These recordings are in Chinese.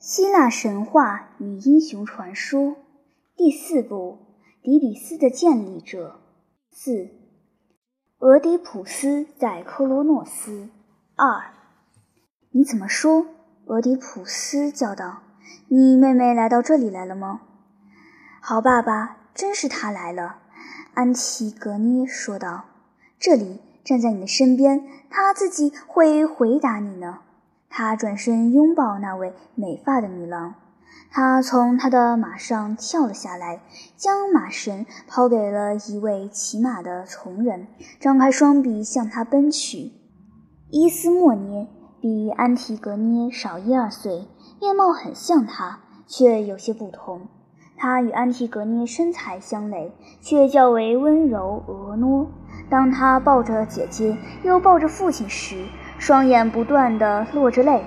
希腊神话与英雄传说第四部：底比斯的建立者。四，俄狄浦斯在科罗诺斯。二，你怎么说？俄狄浦斯叫道：“你妹妹来到这里来了吗？”好爸爸，真是她来了。安提格涅说道：“这里站在你的身边，她自己会回答你呢。”他转身拥抱那位美发的女郎，他从他的马上跳了下来，将马绳抛给了一位骑马的从人，张开双臂向他奔去。伊斯莫涅比安提格涅少一二岁，面貌很像他，却有些不同。他与安提格涅身材相类，却较为温柔婀娜。当他抱着姐姐，又抱着父亲时，双眼不断地落着泪，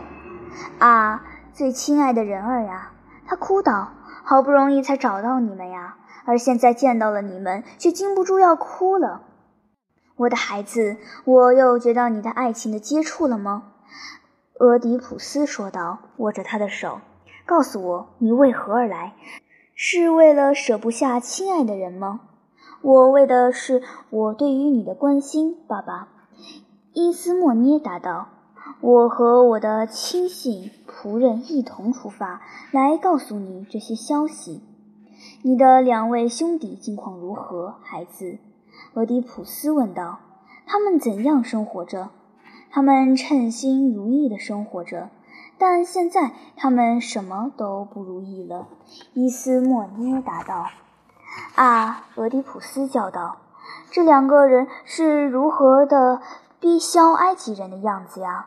啊，最亲爱的人儿呀！他哭道：“好不容易才找到你们呀，而现在见到了你们，却禁不住要哭了。我的孩子，我又觉到你的爱情的接触了吗？”俄狄浦斯说道，握着他的手，告诉我你为何而来，是为了舍不下亲爱的人吗？我为的是我对于你的关心，爸爸。伊斯莫涅答道：“我和我的亲信仆人一同出发，来告诉你这些消息。你的两位兄弟近况如何，孩子？”俄狄浦斯问道。“他们怎样生活着？”“他们称心如意地生活着，但现在他们什么都不如意了。”伊斯莫涅答道。“啊！”俄狄浦斯叫道，“这两个人是如何的？”逼消埃及人的样子呀，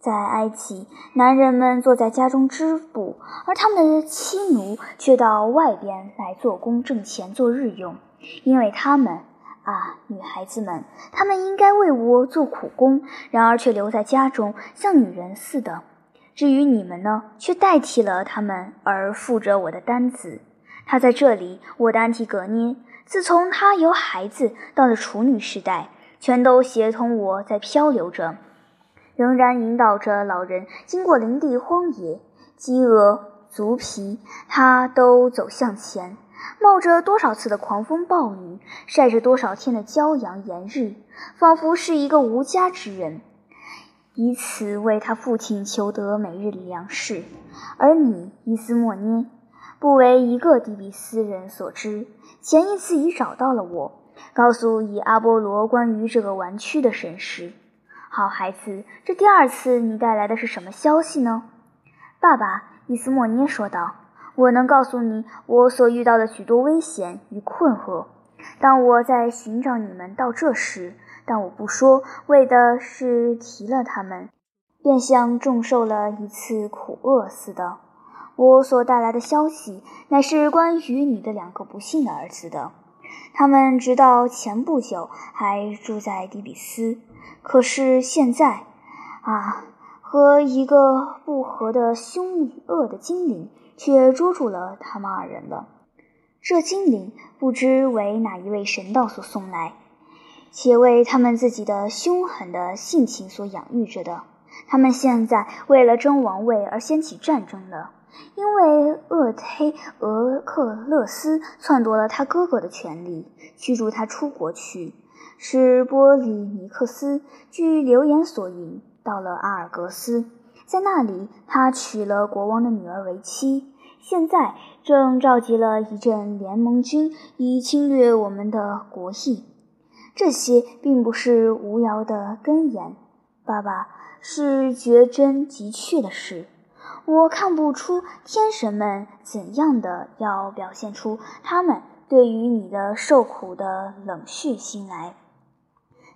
在埃及，男人们坐在家中织布，而他们的妻奴却到外边来做工挣钱做日用，因为他们啊，女孩子们，她们应该为我做苦工，然而却留在家中像女人似的。至于你们呢，却代替了他们而负着我的担子。他在这里，我的安提格涅，自从他由孩子到了处女时代。全都协同我在漂流着，仍然引导着老人经过林地荒野，饥饿、足疲，他都走向前，冒着多少次的狂风暴雨，晒着多少天的骄阳炎日，仿佛是一个无家之人，以此为他父亲求得每日的粮食。而你，伊斯莫涅，不为一个底比斯人所知，前一次已找到了我。告诉以阿波罗关于这个玩曲的神事。好孩子，这第二次你带来的是什么消息呢？爸爸，伊斯莫涅说道：“我能告诉你我所遇到的许多危险与困惑。当我在寻找你们到这时，但我不说，为的是提了他们，便像重受了一次苦厄似的。我所带来的消息，乃是关于你的两个不幸的儿子的。”他们直到前不久还住在底比斯，可是现在，啊，和一个不和的凶恶的精灵却捉住了他们二人了。这精灵不知为哪一位神道所送来，且为他们自己的凶狠的性情所养育着的。他们现在为了争王位而掀起战争了。因为厄忒俄克勒斯篡夺了他哥哥的权利，驱逐他出国去，使波里尼克斯据流言所引到了阿尔格斯，在那里他娶了国王的女儿为妻，现在正召集了一阵联盟军以侵略我们的国邑。这些并不是无聊的根言，爸爸，是绝真急确的事。我看不出天神们怎样的要表现出他们对于你的受苦的冷血心来。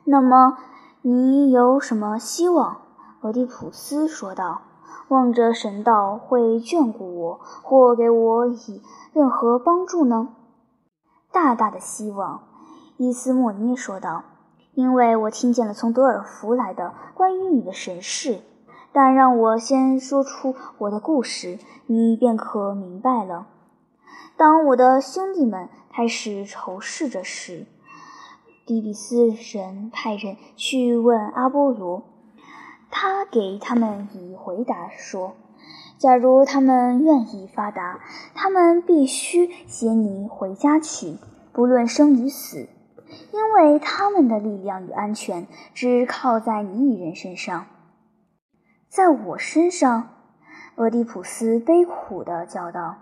那么，你有什么希望？俄狄浦斯说道，望着神道会眷顾我，或给我以任何帮助呢？大大的希望，伊斯莫涅说道，因为我听见了从德尔福来的关于你的神事。但让我先说出我的故事，你便可明白了。当我的兄弟们开始仇视着时，底比斯人派人去问阿波罗，他给他们以回答说：“假如他们愿意发达，他们必须携你回家去，不论生与死，因为他们的力量与安全只靠在你一人身上。在我身上，俄狄浦斯悲苦地叫道：“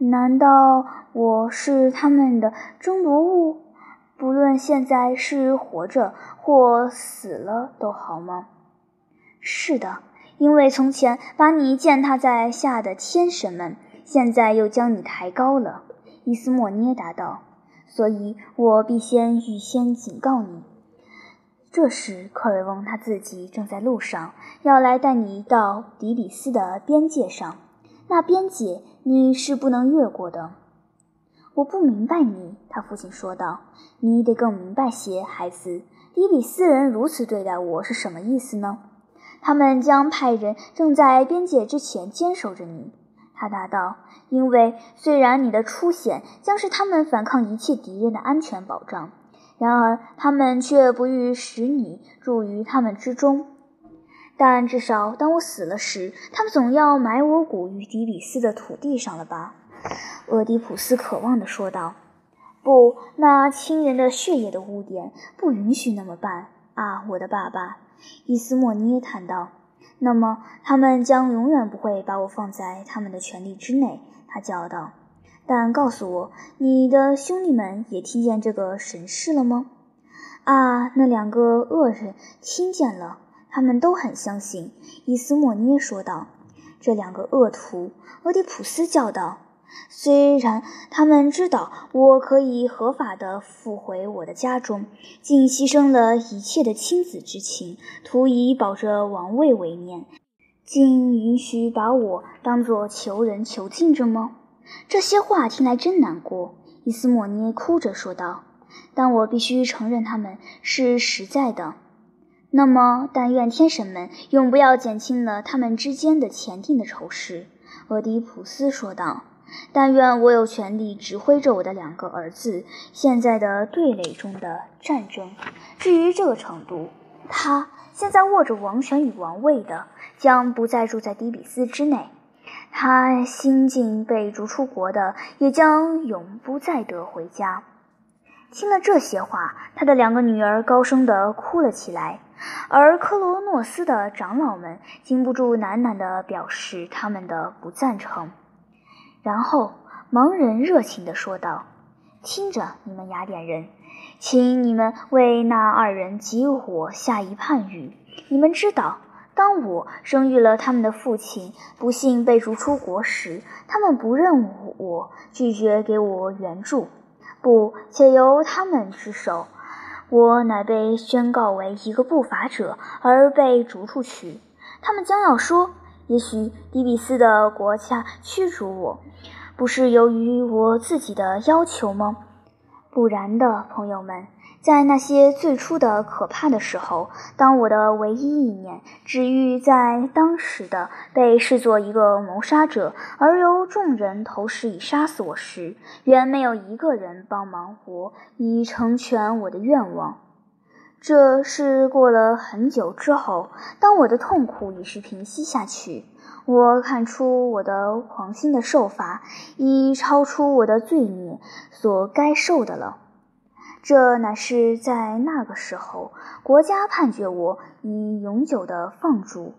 难道我是他们的争夺物？不论现在是活着或死了都好吗？”“是的。”因为从前把你践踏在下的天神们，现在又将你抬高了。”伊斯莫涅答道，“所以我必先预先警告你。”这时，克瑞翁他自己正在路上，要来带你到底比斯的边界上。那边界你是不能越过的。我不明白你，他父亲说道。“你得更明白些，孩子。底比斯人如此对待我是什么意思呢？”他们将派人正在边界之前坚守着你，他答道。因为虽然你的出现将是他们反抗一切敌人的安全保障，然而他们却不欲使你入于他们之中。但至少当我死了时，他们总要埋我骨于底比斯的土地上了吧？俄狄浦斯渴望地说道。不，那亲人的血液的污点不允许那么办啊，我的爸爸。伊斯莫涅叹道：“那么，他们将永远不会把我放在他们的权力之内。”他叫道。“但告诉我，你的兄弟们也听见这个神事了吗？”“啊，那两个恶人听见了，他们都很相信。”伊斯莫涅说道。“这两个恶徒！”俄狄浦斯叫道。虽然他们知道我可以合法的复回我的家中，竟牺牲了一切的亲子之情，图以保着王位为念，竟允许把我当作囚人囚禁着吗？这些话听来真难过。伊斯莫涅哭着说道：“但我必须承认他们是实在的。那么，但愿天神们永不要减轻了他们之间的前定的仇视。”俄狄浦斯说道。但愿我有权利指挥着我的两个儿子现在的对垒中的战争。至于这个程度，他现在握着王权与王位的，将不再住在底比斯之内；他新近被逐出国的，也将永不再得回家。听了这些话，他的两个女儿高声地哭了起来，而科罗诺斯的长老们禁不住喃喃地表示他们的不赞成。然后，盲人热情地说道：“听着，你们雅典人，请你们为那二人及我下一判语。你们知道，当我生育了他们的父亲不幸被逐出国时，他们不认我，拒绝给我援助，不且由他们之手，我乃被宣告为一个不法者而被逐出去。他们将要说。”也许迪比斯的国家驱逐我，不是由于我自己的要求吗？不然的，朋友们，在那些最初的可怕的时候，当我的唯一意念只欲在当时的被视作一个谋杀者，而由众人投石以杀死我时，原没有一个人帮忙我以成全我的愿望。这是过了很久之后，当我的痛苦已是平息下去，我看出我的狂心的受罚已超出我的罪孽所该受的了。这乃是在那个时候，国家判决我以永久的放逐。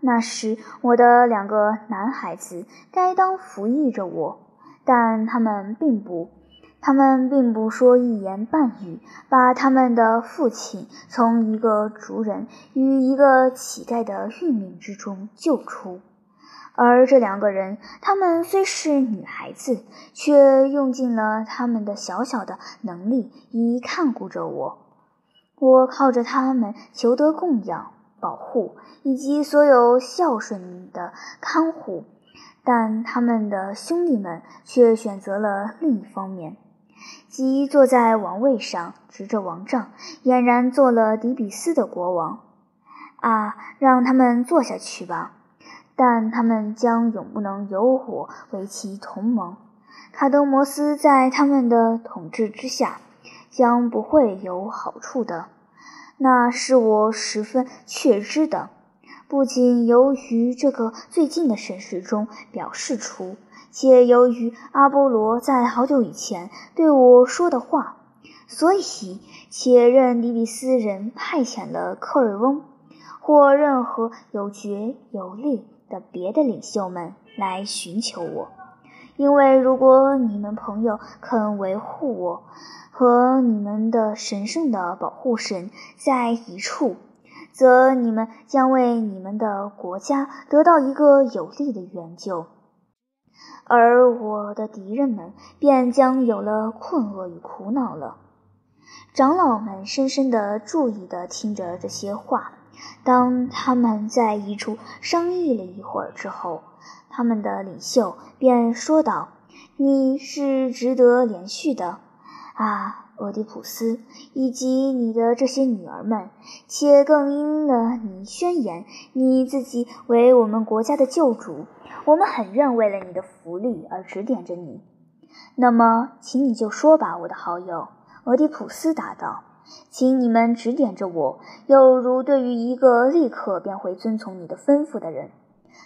那时，我的两个男孩子该当服役着我，但他们并不。他们并不说一言半语，把他们的父亲从一个族人与一个乞丐的运命之中救出，而这两个人，他们虽是女孩子，却用尽了他们的小小的能力以看顾着我。我靠着他们求得供养、保护以及所有孝顺的看护，但他们的兄弟们却选择了另一方面。即坐在王位上，执着王杖，俨然做了底比斯的国王。啊，让他们坐下去吧，但他们将永不能有我为其同盟。卡德摩斯在他们的统治之下，将不会有好处的，那是我十分确知的。不仅由于这个最近的神事中表示出，且由于阿波罗在好久以前对我说的话，所以且任迪比斯人派遣了科尔翁或任何有决有力的别的领袖们来寻求我。因为如果你们朋友肯维护我和你们的神圣的保护神在一处，则你们将为你们的国家得到一个有力的援救。而我的敌人们便将有了困厄与苦恼了。长老们深深地注意地听着这些话。当他们在一处商议了一会儿之后，他们的领袖便说道：“你是值得连续的，啊，俄狄浦斯，以及你的这些女儿们，且更因了你宣言你自己为我们国家的救主。”我们很愿为了你的福利而指点着你，那么，请你就说吧，我的好友。俄狄浦斯答道：“请你们指点着我，有如对于一个立刻便会遵从你的吩咐的人。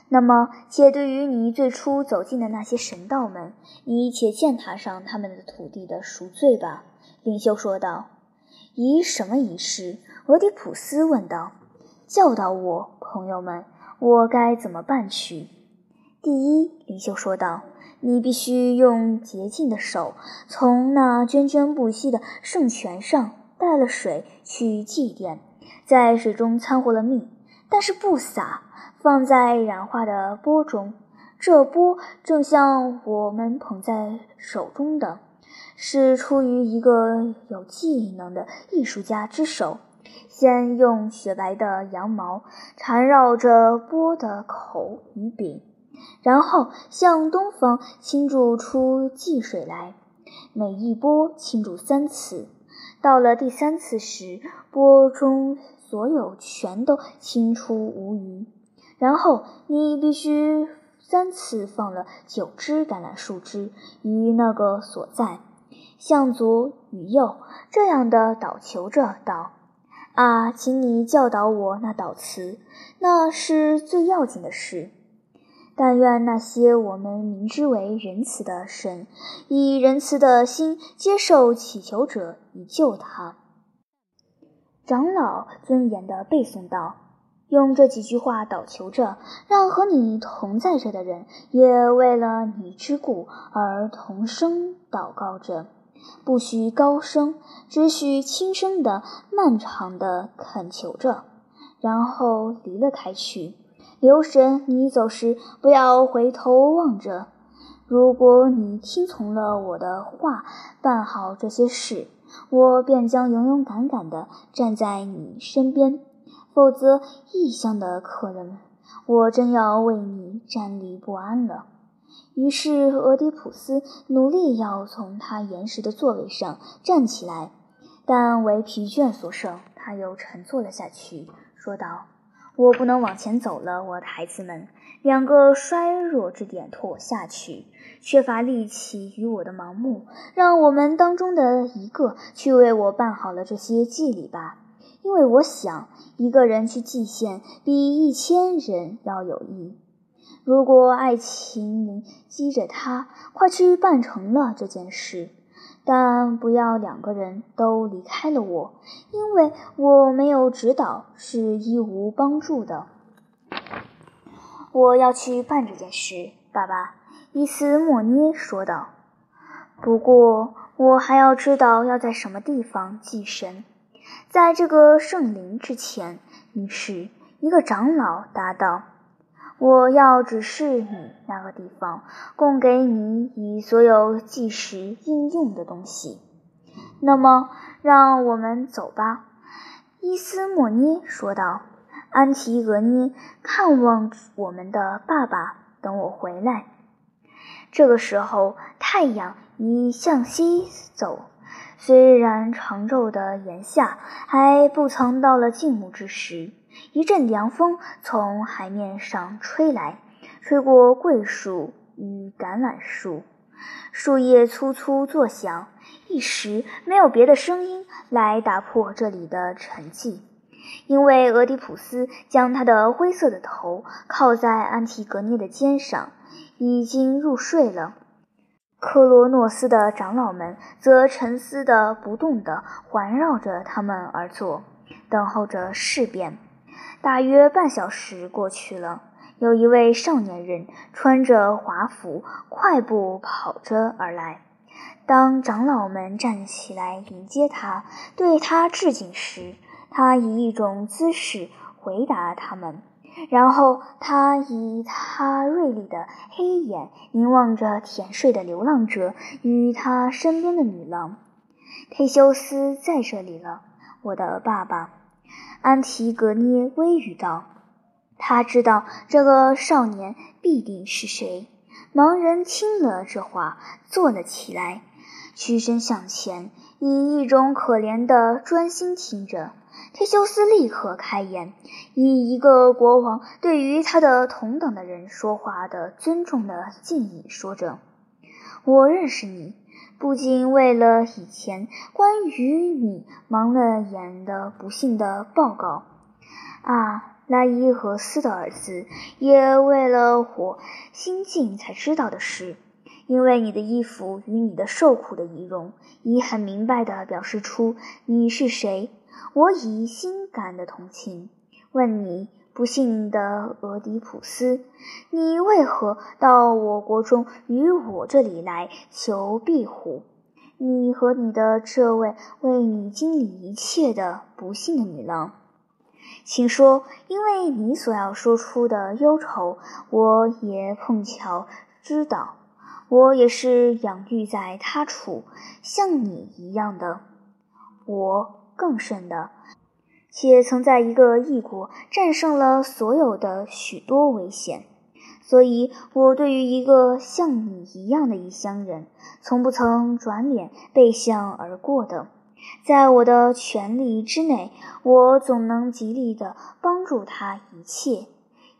那么，且对于你最初走进的那些神道们，你且践踏上他们的土地的赎罪吧。”领袖说道。“以什么仪式？”俄狄浦斯问道。“教导我，朋友们，我该怎么办去？”第一，领袖说道：“你必须用洁净的手，从那涓涓不息的圣泉上带了水去祭奠，在水中掺和了蜜，但是不洒，放在染化的钵中。这钵正像我们捧在手中的，是出于一个有技能的艺术家之手。先用雪白的羊毛缠绕着钵的口与柄。”然后向东方倾注出祭水来，每一波倾注三次。到了第三次时，钵中所有全都清出无余。然后你必须三次放了九枝橄榄树枝于那个所在，向左与右这样的祷求着道：“啊，请你教导我那祷词，那是最要紧的事。”但愿那些我们明知为仁慈的神，以仁慈的心接受祈求者，以救他。长老尊严地背诵道：“用这几句话祷求着，让和你同在着的人也为了你之故而同声祷告着，不许高声，只许轻声的、漫长的恳求着，然后离了开去。”留神，你走时不要回头望着。如果你听从了我的话，办好这些事，我便将勇勇敢敢地站在你身边；否则，异乡的客人，我真要为你站立不安了。于是，俄狄浦斯努力要从他岩石的座位上站起来，但为疲倦所胜，他又沉坐了下去，说道。我不能往前走了，我的孩子们，两个衰弱之点拖我下去，缺乏力气与我的盲目，让我们当中的一个去为我办好了这些祭礼吧，因为我想一个人去祭献比一千人要有益。如果爱情灵激着他，快去办成了这件事。但不要两个人都离开了我，因为我没有指导是一无帮助的。我要去办这件事，爸爸。”伊斯莫涅说道。“不过我还要知道要在什么地方祭神，在这个圣灵之前。”于是，一个长老答道。我要指示你那个地方，供给你以所有计时应用的东西。那么，让我们走吧。”伊斯莫涅说道。“安提俄涅，看望我们的爸爸，等我回来。”这个时候，太阳已向西走，虽然长昼的炎夏还不曾到了静穆之时。一阵凉风从海面上吹来，吹过桂树与橄榄树，树叶粗粗作响。一时没有别的声音来打破这里的沉寂，因为俄狄浦斯将他的灰色的头靠在安提格涅的肩上，已经入睡了。克罗诺斯的长老们则沉思的不动地环绕着他们而坐，等候着事变。大约半小时过去了，有一位少年人穿着华服，快步跑着而来。当长老们站起来迎接他，对他致敬时，他以一种姿势回答他们，然后他以他锐利的黑眼凝望着甜睡的流浪者与他身边的女郎。忒修斯在这里了，我的爸爸。安提格涅微语道：“他知道这个少年必定是谁。”盲人听了这话，坐了起来。屈身向前，以一种可怜的专心听着。忒修斯立刻开言，以一个国王对于他的同等的人说话的尊重的敬意说着：“我认识你，不仅为了以前关于你盲了眼的不幸的报告，啊，拉伊和斯的儿子，也为了我新近才知道的事。”因为你的衣服与你的受苦的仪容，已很明白地表示出你是谁。我以心感的同情问你：不幸的俄狄浦斯，你为何到我国中与我这里来求庇护？你和你的这位为你经历一切的不幸的女郎，请说，因为你所要说出的忧愁，我也碰巧知道。我也是养育在他处，像你一样的，我更甚的，且曾在一个异国战胜了所有的许多危险，所以我对于一个像你一样的异乡人，从不曾转脸背向而过的，在我的权力之内，我总能极力的帮助他一切，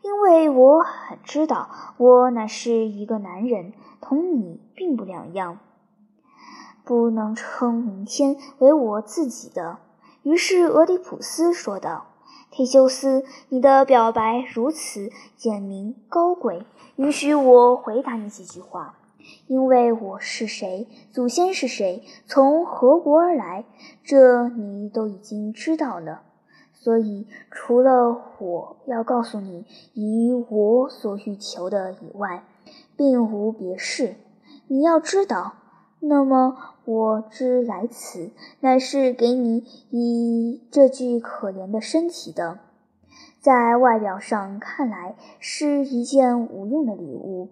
因为我很知道，我乃是一个男人。同你并不两样，不能称明天为我自己的。于是俄狄浦斯说道：“忒修斯，你的表白如此简明高贵，允许我回答你几句话。因为我是谁，祖先是谁，从何国而来，这你都已经知道了。所以，除了我要告诉你以我所欲求的以外，并无别事，你要知道。那么我之来此，乃是给你以这具可怜的身体的，在外表上看来是一件无用的礼物，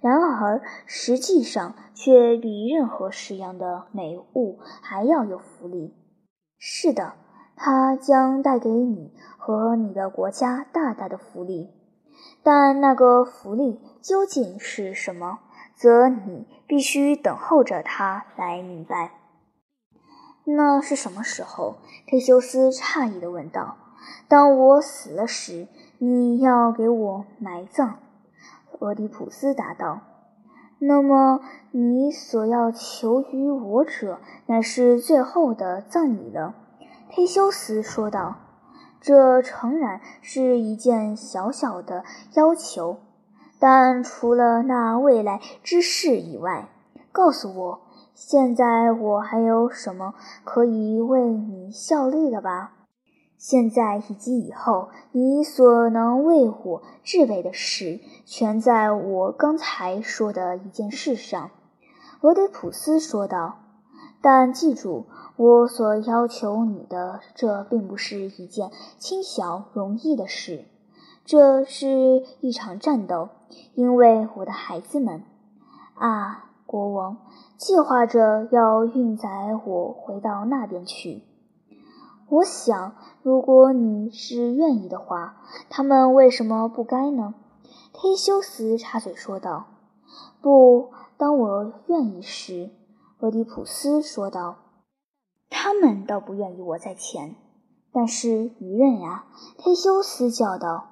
然而实际上却比任何式样的美物还要有福利。是的，它将带给你和你的国家大大的福利。但那个福利究竟是什么，则你必须等候着他来明白。那是什么时候？忒修斯诧异地问道。“当我死了时，你要给我埋葬。”俄狄浦斯答道。“那么你所要求于我者，乃是最后的葬礼了。”忒修斯说道。这诚然是一件小小的要求，但除了那未来之事以外，告诉我，现在我还有什么可以为你效力的吧？现在以及以后，你所能为我置备的事，全在我刚才说的一件事上。”俄狄浦斯说道。“但记住。”我所要求你的，这并不是一件轻巧容易的事，这是一场战斗。因为我的孩子们，啊，国王计划着要运载我回到那边去。我想，如果你是愿意的话，他们为什么不该呢？忒修斯插嘴说道：“不，当我愿意时。”俄狄浦斯说道。他们倒不愿意我在前，但是愚人呀！忒修斯叫道：“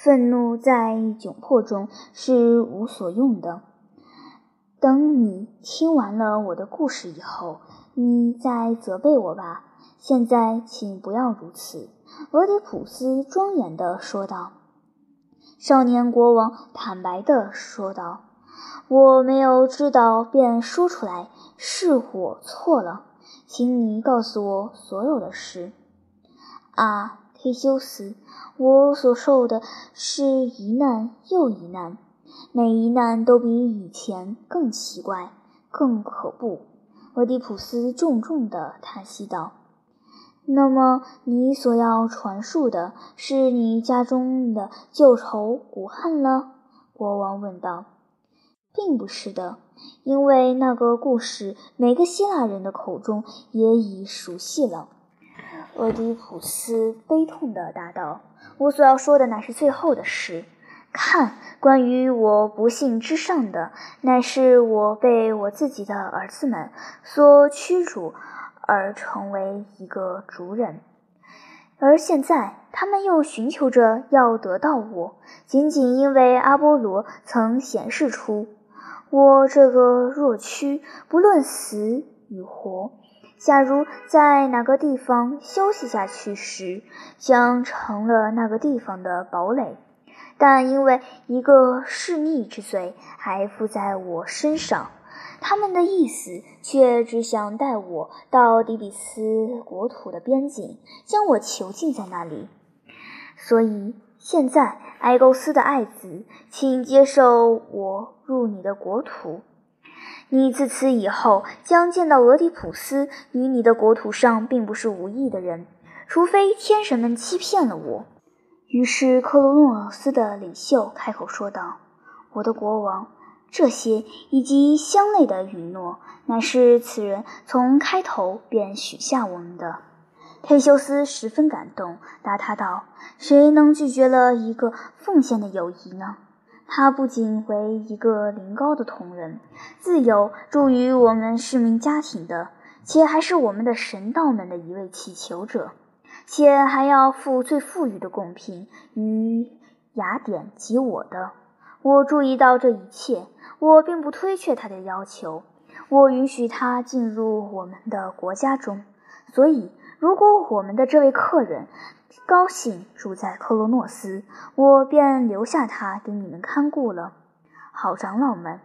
愤怒在窘迫中是无所用的。等你听完了我的故事以后，你再责备我吧。现在请不要如此。俄狄浦斯庄严地说道。少年国王坦白地说道：“我没有知道，便说出来，是我错了，请你告诉我所有的事。”啊，忒修斯，我所受的是一难又一难，每一难都比以前更奇怪、更可怖。俄狄浦斯重重地叹息道。那么，你所要传述的是你家中的旧仇古恨了？国王问道。并不是的，因为那个故事每个希腊人的口中也已熟悉了。俄狄浦斯悲痛地答道：“我所要说的乃是最后的事。看，关于我不幸之上的，乃是我被我自己的儿子们所驱逐。”而成为一个族人，而现在他们又寻求着要得到我，仅仅因为阿波罗曾显示出我这个弱躯，不论死与活，假如在哪个地方休息下去时，将成了那个地方的堡垒。但因为一个弑逆之罪还附在我身上。他们的意思却只想带我到底比斯国土的边境，将我囚禁在那里。所以现在，埃勾斯的爱子，请接受我入你的国土。你自此以后将见到俄狄浦斯与你的国土上并不是无意的人，除非天神们欺骗了我。于是，克罗诺斯的领袖开口说道：“我的国王。”这些以及相类的允诺，乃是此人从开头便许下我们的。忒修斯十分感动，答他道：“谁能拒绝了一个奉献的友谊呢？他不仅为一个临高的同人，自有助于我们市民家庭的，且还是我们的神道们的一位祈求者，且还要付最富裕的贡品与雅典及我的。我注意到这一切。”我并不推却他的要求，我允许他进入我们的国家中。所以，如果我们的这位客人高兴住在克罗诺斯，我便留下他给你们看顾了。好，长老们。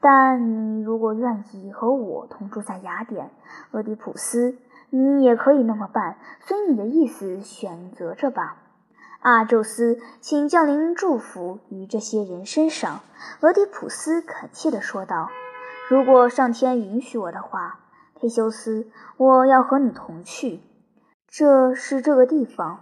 但你如果愿意和我同住在雅典，俄狄浦斯，你也可以那么办，随你的意思选择着吧。阿宙斯，请降临祝福于这些人身上。”俄狄浦斯恳切地说道。“如果上天允许我的话，忒修斯，我要和你同去。这是这个地方。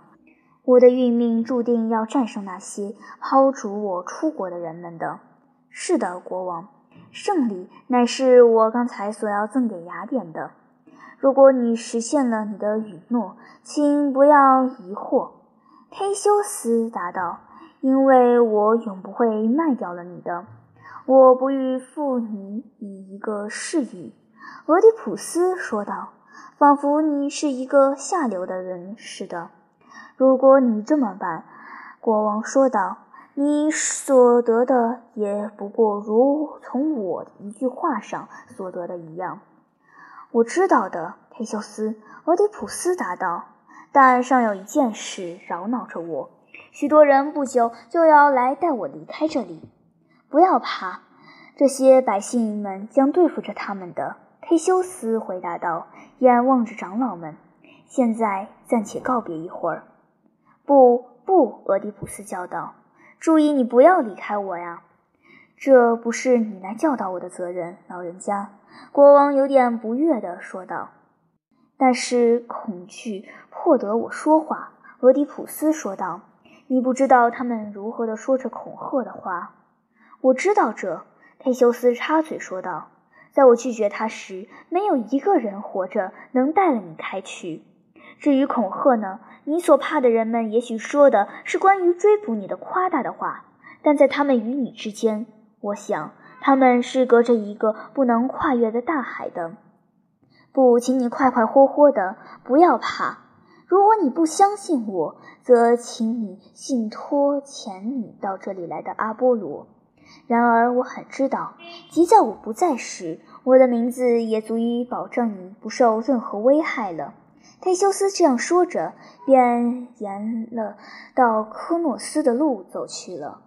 我的运命注定要战胜那些抛逐我出国的人们的。是的，国王，胜利乃是我刚才所要赠给雅典的。如果你实现了你的允诺，请不要疑惑。”忒修斯答道：“因为我永不会卖掉了你的，我不欲负你以一个誓语。”俄狄浦斯说道：“仿佛你是一个下流的人似的。”如果你这么办，国王说道，“你所得的也不过如从我一句话上所得的一样。”我知道的，忒修斯。俄狄浦斯答道。但尚有一件事扰恼着我，许多人不久就要来带我离开这里。不要怕，这些百姓们将对付着他们的。忒修斯回答道，眼望着长老们。现在暂且告别一会儿。不，不，俄狄浦斯叫道：“注意，你不要离开我呀！这不是你来教导我的责任，老人家。”国王有点不悦地说道。但是恐惧迫得我说话，俄狄浦斯说道：“你不知道他们如何的说着恐吓的话。”我知道这。忒修斯插嘴说道：“在我拒绝他时，没有一个人活着能带了你开去。至于恐吓呢，你所怕的人们也许说的是关于追捕你的夸大的话，但在他们与你之间，我想他们是隔着一个不能跨越的大海的。”不，请你快快活活的，不要怕。如果你不相信我，则请你信托遣你到这里来的阿波罗。然而，我很知道，即在我不在时，我的名字也足以保证你不受任何危害了。忒修斯这样说着，便沿了到科诺斯的路走去了。